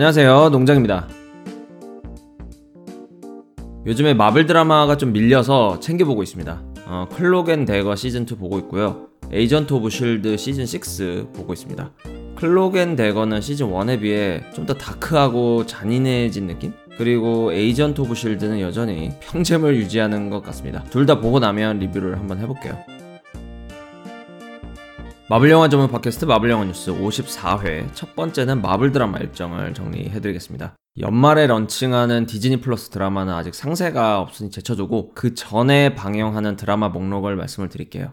안녕하세요. 농장입니다. 요즘에 마블 드라마가 좀 밀려서 챙겨보고 있습니다. 어, Cloak and Dagger 시즌2 보고 있고요. Agent of Shield 시즌6 보고 있습니다. Cloak and Dagger는 시즌1에 비해 좀 더 다크하고 잔인해진 느낌? 그리고 Agent of Shield는 여전히 평잼을 유지하는 것 같습니다. 둘 다 보고 나면 리뷰를 한번 해볼게요. 마블 영화 전문 팟캐스트 마블 영화 뉴스 54회 첫 번째는 마블 드라마 일정을 정리해드리겠습니다. 연말에 런칭하는 디즈니 플러스 드라마는 아직 상세가 없으니 제쳐두고 그 전에 방영하는 드라마 목록을 말씀을 드릴게요.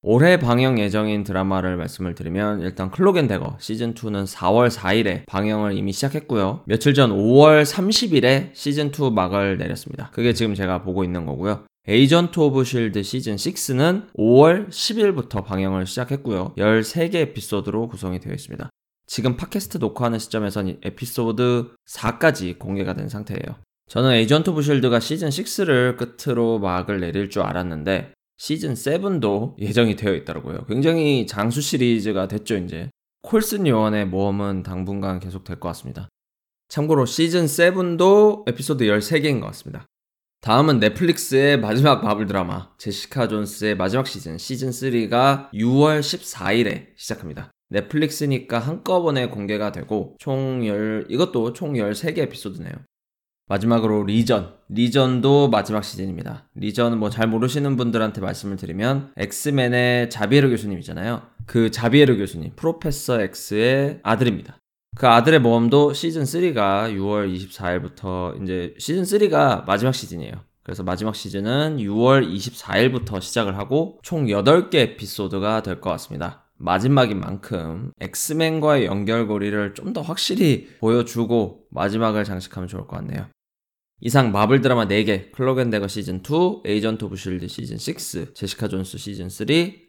올해 방영 예정인 드라마를 말씀을 드리면 일단 Cloak and Dagger 시즌2는 4월 4일에 방영을 이미 시작했고요. 며칠 전 5월 30일에 시즌2 막을 내렸습니다. 그게 지금 제가 보고 있는 거고요. Agent of Shield 시즌 6는 5월 10일부터 방영을 시작했고요. 13개 에피소드로 구성이 되어 있습니다. 지금 팟캐스트 녹화하는 시점에선 에피소드 4까지 공개가 된 상태예요. 저는 Agent of Shield가 시즌 6를 끝으로 막을 내릴 줄 알았는데 시즌 7도 예정이 되어 있더라고요. 굉장히 장수 시리즈가 됐죠, 이제. 콜슨 요원의 모험은 당분간 계속 될 것 같습니다. 참고로 시즌 7도 에피소드 13개인 것 같습니다. 다음은 넷플릭스의 마지막 마블 드라마 제시카 존스의 마지막 시즌 시즌 3가 6월 14일에 시작합니다. 넷플릭스니까 한꺼번에 공개가 되고 총 열, 이것도 총 13개 에피소드네요. 마지막으로 리전. 리전도 마지막 시즌입니다. 리전 뭐 잘 모르시는 분들한테 말씀을 드리면 엑스맨의 자비에르 교수님이잖아요. 그 자비에르 교수님, Professor X의 아들입니다. 그 아들의 모험도 시즌 3가 6월 24일부터 이제 시즌 3가 마지막 시즌이에요. 그래서 마지막 시즌은 6월 24일부터 시작을 하고 총 8개 에피소드가 될 것 같습니다. 마지막인 만큼 엑스맨과의 연결고리를 좀 더 확실히 보여주고 마지막을 장식하면 좋을 것 같네요. 이상 마블 드라마 4개, Cloak and Dagger 시즌 2, Agent of Shield 시즌 6, 제시카 존스 시즌 3,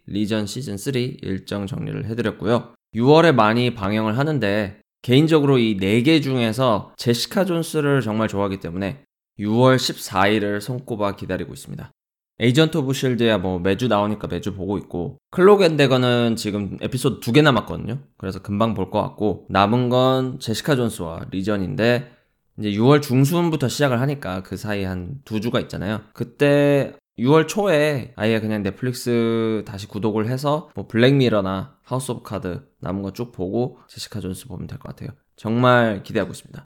리전 시즌 3 일정 정리를 해드렸고요. 6월에 많이 방영을 하는데 개인적으로 이 4개 중에서 제시카 존스를 정말 좋아하기 때문에 6월 14일을 손꼽아 기다리고 있습니다. Agent of Shield야 뭐 매주 나오니까 매주 보고 있고 Cloak and Dagger는 지금 에피소드 두 개 남았거든요. 그래서 금방 볼 것 같고 남은 건 제시카 존스와 리전인데 이제 6월 중순부터 시작을 하니까 그 사이 한 두 주가 있잖아요. 그때 6월 초에 아예 그냥 넷플릭스 다시 구독을 해서 뭐 Black Mirror나 House of Cards 남은 거 쭉 보고 제시카 존스 보면 될 것 같아요. 정말 기대하고 있습니다.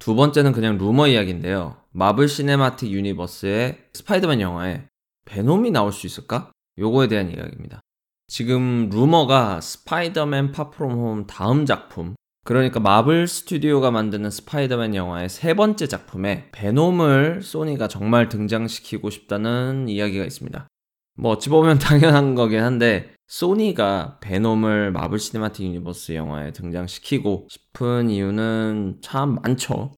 두 번째는 그냥 루머 이야기인데요. Marvel Cinematic Universe의 스파이더맨 영화에 베놈이 나올 수 있을까? 요거에 대한 이야기입니다. 지금 루머가 스파이더맨 Far From Home 다음 작품 그러니까 마블 스튜디오가 만드는 스파이더맨 영화의 세 번째 작품에 베놈을 소니가 정말 등장시키고 싶다는 이야기가 있습니다. 뭐 어찌 보면 당연한 거긴 한데 소니가 베놈을 마블 시네마틱 유니버스 영화에 등장시키고 싶은 이유는 참 많죠.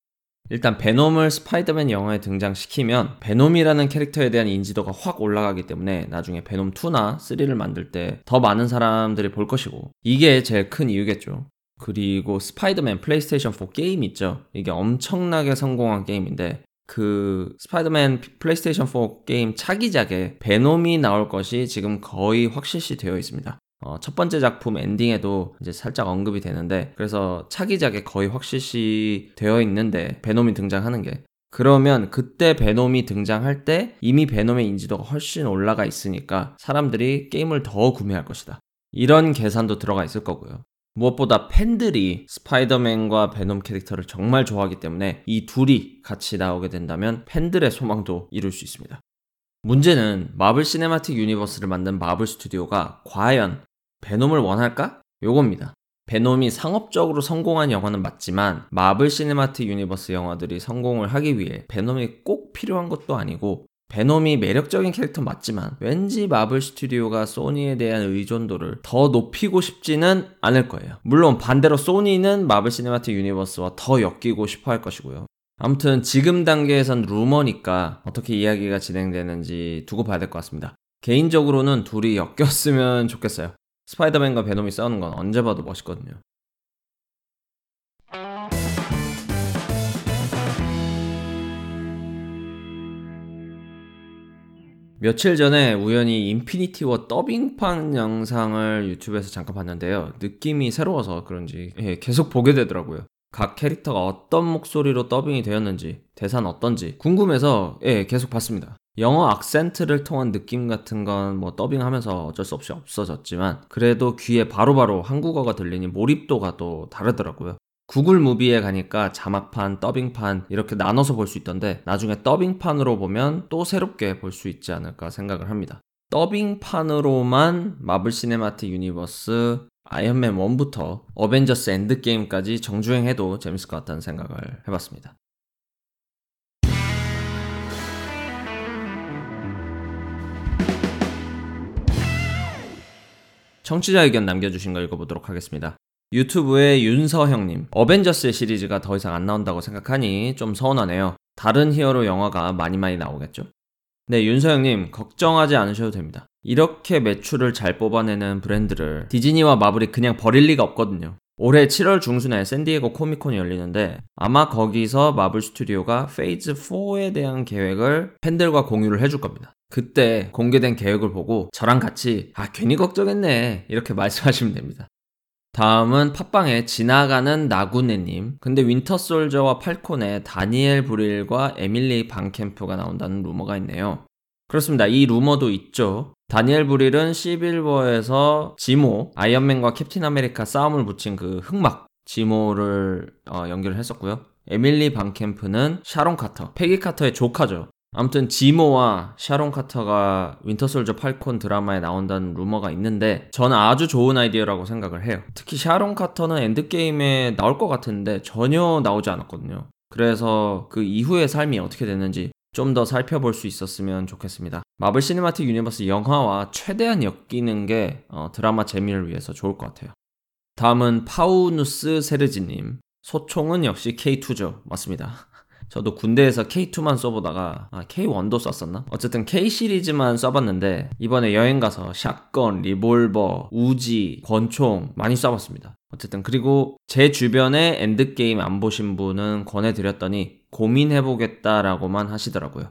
일단 베놈을 스파이더맨 영화에 등장시키면 베놈이라는 캐릭터에 대한 인지도가 확 올라가기 때문에 나중에 베놈 2나 3를 만들 때 더 많은 사람들이 볼 것이고 이게 제일 큰 이유겠죠. 그리고 스파이더맨 플레이스테이션 4 게임 있죠. 이게 엄청나게 성공한 게임인데 그 스파이더맨 플레이스테이션 4 게임 차기작에 베놈이 나올 것이 지금 거의 확실시 되어 있습니다. 어, 첫 번째 작품 엔딩에도 이제 살짝 언급이 되는데 그래서 차기작에 거의 확실시 되어 있는데 베놈이 등장하는 게 그러면 그때 베놈이 등장할 때 이미 베놈의 인지도가 훨씬 올라가 있으니까 사람들이 게임을 더 구매할 것이다. 이런 계산도 들어가 있을 거고요. 무엇보다 팬들이 스파이더맨과 베놈 캐릭터를 정말 좋아하기 때문에 이 둘이 같이 나오게 된다면 팬들의 소망도 이룰 수 있습니다. 문제는 마블 시네마틱 유니버스를 만든 마블 스튜디오가 과연 베놈을 원할까? 요겁니다. 베놈이 상업적으로 성공한 영화는 맞지만 마블 시네마틱 유니버스 영화들이 성공을 하기 위해 베놈이 꼭 필요한 것도 아니고 베놈이 매력적인 캐릭터 맞지만 왠지 마블 스튜디오가 소니에 대한 의존도를 더 높이고 싶지는 않을 거예요. 물론 반대로 소니는 마블 시네마틱 유니버스와 더 엮이고 싶어 할 것이고요. 아무튼 지금 단계에선 루머니까 어떻게 이야기가 진행되는지 두고 봐야 될 것 같습니다. 개인적으로는 둘이 엮였으면 좋겠어요. 스파이더맨과 베놈이 싸우는 건 언제 봐도 멋있거든요. 며칠 전에 우연히 인피니티 워 더빙판 영상을 유튜브에서 잠깐 봤는데요. 느낌이 새로워서 그런지 예, 계속 보게 되더라고요. 각 캐릭터가 어떤 목소리로 더빙이 되었는지, 대사는 어떤지 궁금해서 예, 계속 봤습니다. 영어 악센트를 통한 느낌 같은 건 뭐 더빙하면서 어쩔 수 없이 없어졌지만 그래도 귀에 바로바로 바로 한국어가 들리니 몰입도가 또 다르더라고요. 구글 무비에 가니까 자막판, 더빙판 이렇게 나눠서 볼 수 있던데 나중에 더빙판으로 보면 또 새롭게 볼 수 있지 않을까 생각을 합니다. 더빙판으로만 마블 시네마틱 유니버스 아이언맨 1부터 어벤져스 엔드게임까지 정주행해도 재밌을 것 같다는 생각을 해봤습니다. 청취자 의견 남겨주신 거 읽어보도록 하겠습니다. 유튜브의 윤서형님, 어벤져스 시리즈가 더 이상 안 나온다고 생각하니 좀 서운하네요. 다른 히어로 영화가 많이 많이 나오겠죠? 네, 윤서형님, 걱정하지 않으셔도 됩니다. 이렇게 매출을 잘 뽑아내는 브랜드를 디즈니와 마블이 그냥 버릴 리가 없거든요. 올해 7월 중순에 샌디에고 코미콘이 열리는데 아마 거기서 마블 스튜디오가 Phase 4에 대한 계획을 팬들과 공유를 해줄 겁니다. 그때 공개된 계획을 보고 저랑 같이 아 괜히 걱정했네 이렇게 말씀하시면 됩니다. 다음은 팟빵에 지나가는 나그네님. 근데 윈터솔저와 팔콘에 다니엘 브륄과 에밀리 반캠프가 나온다는 루머가 있네요. 그렇습니다. 이 루머도 있죠. 다니엘 브륄은 시빌 워에서 지모, 아이언맨과 캡틴 아메리카 싸움을 붙인 그 흑막, 지모를 어, 연기를 했었고요. 에밀리 반캠프는 샤론 카터, 페기 카터의 조카죠. 아무튼 지모와 샤론 카터가 윈터솔저 팔콘 드라마에 나온다는 루머가 있는데 저는 아주 좋은 아이디어라고 생각을 해요. 특히 샤론 카터는 엔드게임에 나올 것 같은데 전혀 나오지 않았거든요. 그래서 그 이후의 삶이 어떻게 됐는지 좀 더 살펴볼 수 있었으면 좋겠습니다. 마블 시네마틱 유니버스 영화와 최대한 엮이는 게 어, 드라마 재미를 위해서 좋을 것 같아요. 다음은 파우누스 세르지님. 소총은 역시 K2죠. 맞습니다. 저도 군대에서 K2만 써보다가 아, K1도 썼었나? 어쨌든 K 시리즈만 써봤는데 이번에 여행 가서 shotgun, 리볼버, 우지, 권총 많이 써봤습니다. 어쨌든 그리고 제 주변에 엔드게임 안 보신 분은 권해드렸더니 고민해보겠다라고만 하시더라고요.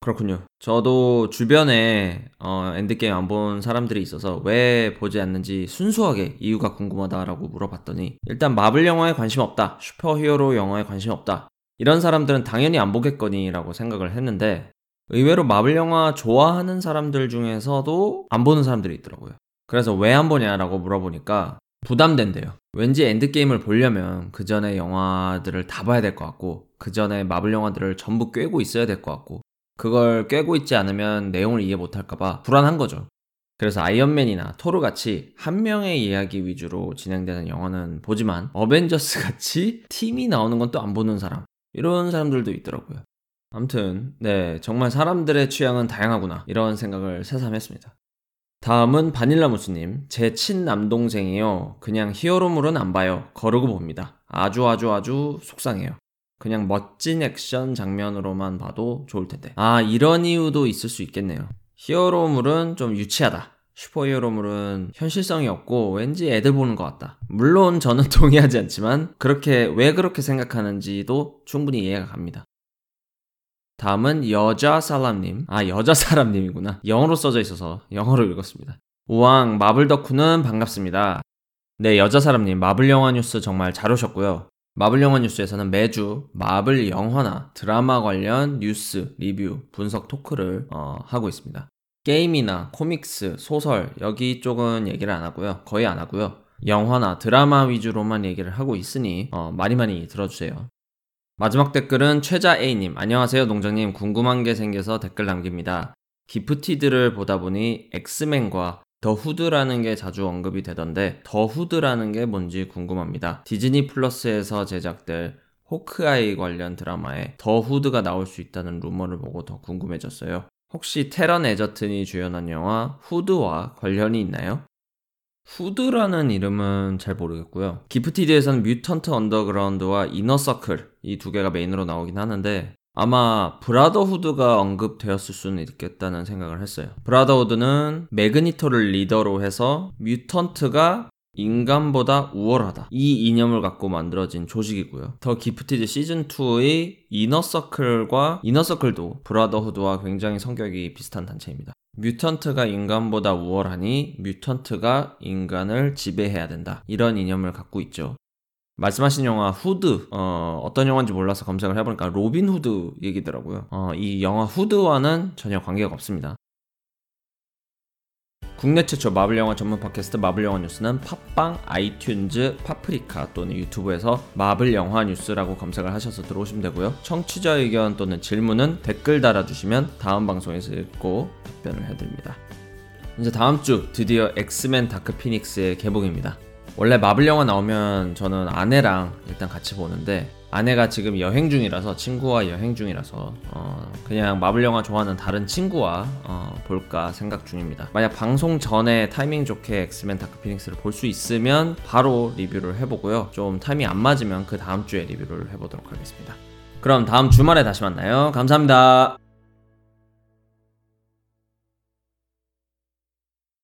그렇군요. 저도 주변에 어, 엔드게임 안 본 사람들이 있어서 왜 보지 않는지 순수하게 이유가 궁금하다라고 물어봤더니 일단 마블 영화에 관심 없다. 슈퍼히어로 영화에 관심 없다. 이런 사람들은 당연히 안 보겠거니라고 생각을 했는데 의외로 마블 영화 좋아하는 사람들 중에서도 안 보는 사람들이 있더라고요. 그래서 왜 안 보냐라고 물어보니까 부담된대요. 왠지 엔드게임을 보려면 그 전에 영화들을 다 봐야 될 것 같고 그 전에 마블 영화들을 전부 꿰고 있어야 될 것 같고 그걸 꿰고 있지 않으면 내용을 이해 못할까봐 불안한 거죠. 그래서 아이언맨이나 토르 같이 한 명의 이야기 위주로 진행되는 영화는 보지만 어벤져스 같이 팀이 나오는 건 또 안 보는 사람 이런 사람들도 있더라고요. 아무튼 네 정말 사람들의 취향은 다양하구나 이런 생각을 새삼했습니다. 다음은 바닐라무스님. 제 친남동생이요. 그냥 히어로물은 안 봐요. 거르고 봅니다. 아주 아주 아주 속상해요. 그냥 멋진 액션 장면으로만 봐도 좋을 텐데. 아 이런 이유도 있을 수 있겠네요. 히어로물은 좀 유치하다 슈퍼히어로물은 현실성이 없고 왠지 애들 보는 것 같다. 물론 저는 동의하지 않지만 그렇게 왜 그렇게 생각하는지도 충분히 이해가 갑니다. 다음은 여자 사람님. 아, 여자 사람님이구나. 영어로 써져 있어서 영어로 읽었습니다. 우왕, 마블 덕후는 반갑습니다. 네, 여자 사람님, 마블 영화 뉴스 정말 잘 오셨고요. 마블 영화 뉴스에서는 매주 마블 영화나 드라마 관련 뉴스, 리뷰, 분석 토크를 어, 하고 있습니다. 게임이나 코믹스, 소설 여기 쪽은 얘기를 안 하고요. 거의 안 하고요. 영화나 드라마 위주로만 얘기를 하고 있으니 어, 많이 많이 들어주세요. 마지막 댓글은 최자 A님 안녕하세요 농장님 궁금한 게 생겨서 댓글 남깁니다. 기프티드를 보다 보니 엑스맨과 브라더후드라는 게 자주 언급이 되던데 브라더후드라는 게 뭔지 궁금합니다. 디즈니 플러스에서 제작될 호크아이 관련 드라마에 더 후드가 나올 수 있다는 루머를 보고 더 궁금해졌어요. 혹시 태런 에저튼이 주연한 영화 후드와 관련이 있나요? 후드라는 이름은 잘 모르겠고요. 기프티드에서는 Mutant Underground와 이너서클 이 두 개가 메인으로 나오긴 하는데 아마 브라더후드가 언급되었을 수는 있겠다는 생각을 했어요. 브라더후드는 매그니토를 리더로 해서 mutant가 인간보다 우월하다. 이 이념을 갖고 만들어진 조직이고요. 더 기프티드 시즌2의 이너서클과 이너서클도 브라더후드와 굉장히 성격이 비슷한 단체입니다. mutant가 인간보다 우월하니 mutant가 인간을 지배해야 된다. 이런 이념을 갖고 있죠. 말씀하신 영화 후드 어떤 영화인지 몰라서 검색을 해보니까 로빈 후드 얘기더라고요. 어, 이 영화 후드와는 전혀 관계가 없습니다. 국내 최초 마블 영화 전문 팟캐스트 마블 영화 뉴스는 팟빵, 아이튠즈, 파프리카 또는 유튜브에서 마블 영화 뉴스라고 검색을 하셔서 들어오시면 되고요. 청취자 의견 또는 질문은 댓글 달아주시면 다음 방송에서 읽고 답변을 해드립니다. 이제 다음 주 드디어 엑스맨 다크 피닉스의 개봉입니다. 원래 마블 영화 나오면 저는 아내랑 일단 같이 보는데 아내가 지금 여행 중이라서 친구와 여행 중이라서 어 그냥 마블 영화 좋아하는 다른 친구와 어 볼까 생각 중입니다. 만약 방송 전에 타이밍 좋게 엑스맨 다크 피닉스를 볼 수 있으면 바로 리뷰를 해보고요. 좀 타이밍 안 맞으면 그 다음 주에 리뷰를 해보도록 하겠습니다. 그럼 다음 주말에 다시 만나요. 감사합니다.